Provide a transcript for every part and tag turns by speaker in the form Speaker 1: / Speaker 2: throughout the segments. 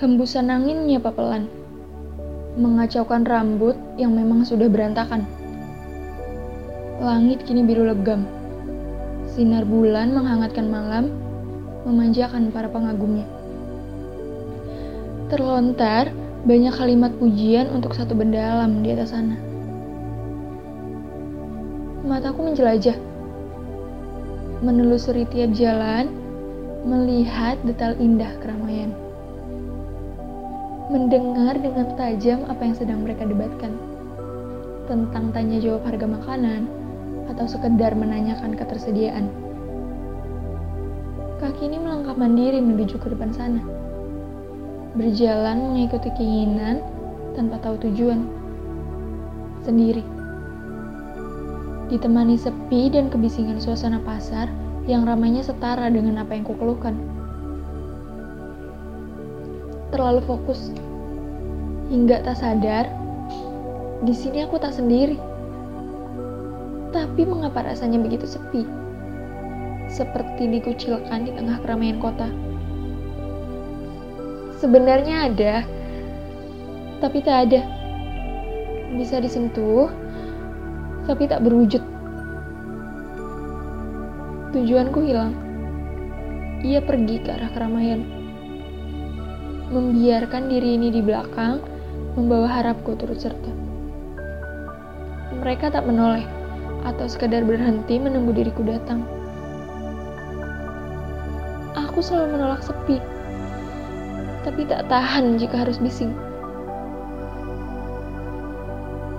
Speaker 1: Hembusan angin menyapa pelan, mengacaukan rambut yang memang sudah berantakan. Langit kini biru legam. Sinar bulan menghangatkan malam, memanjakan para pengagumnya. Terlontar banyak kalimat pujian untuk satu benda alam di atas sana. Mataku menjelajah, menelusuri tiap jalan, melihat detail indah keramaian. Mendengar dengan tajam apa yang sedang mereka debatkan tentang tanya jawab harga makanan atau sekedar menanyakan ketersediaan. Kaki ini melangkah mandiri menuju ke depan sana. Berjalan mengikuti keinginan tanpa tahu tujuan. Sendiri. Ditemani sepi dan kebisingan suasana pasar yang ramainya setara dengan apa yang kukeluhkan. Terlalu fokus. Hingga tak sadar, di sini aku tak sendiri. Tapi mengapa rasanya begitu sepi? Seperti dikucilkan di tengah keramaian kota. Sebenarnya ada, tapi tak ada. Bisa disentuh, tapi tak berwujud. Tujuanku hilang. Ia pergi ke arah keramaian. Membiarkan diri ini di belakang, membawa harapku turut serta. Mereka tak menoleh, atau sekadar berhenti menunggu diriku datang. Aku selalu menolak sepi, tapi tak tahan jika harus bising.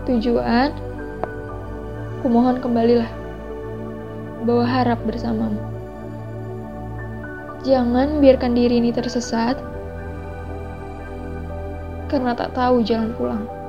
Speaker 1: Tujuan, kumohon kembalilah bawa harap bersamamu. Jangan biarkan diri ini tersesat karena tak tahu jalan pulang.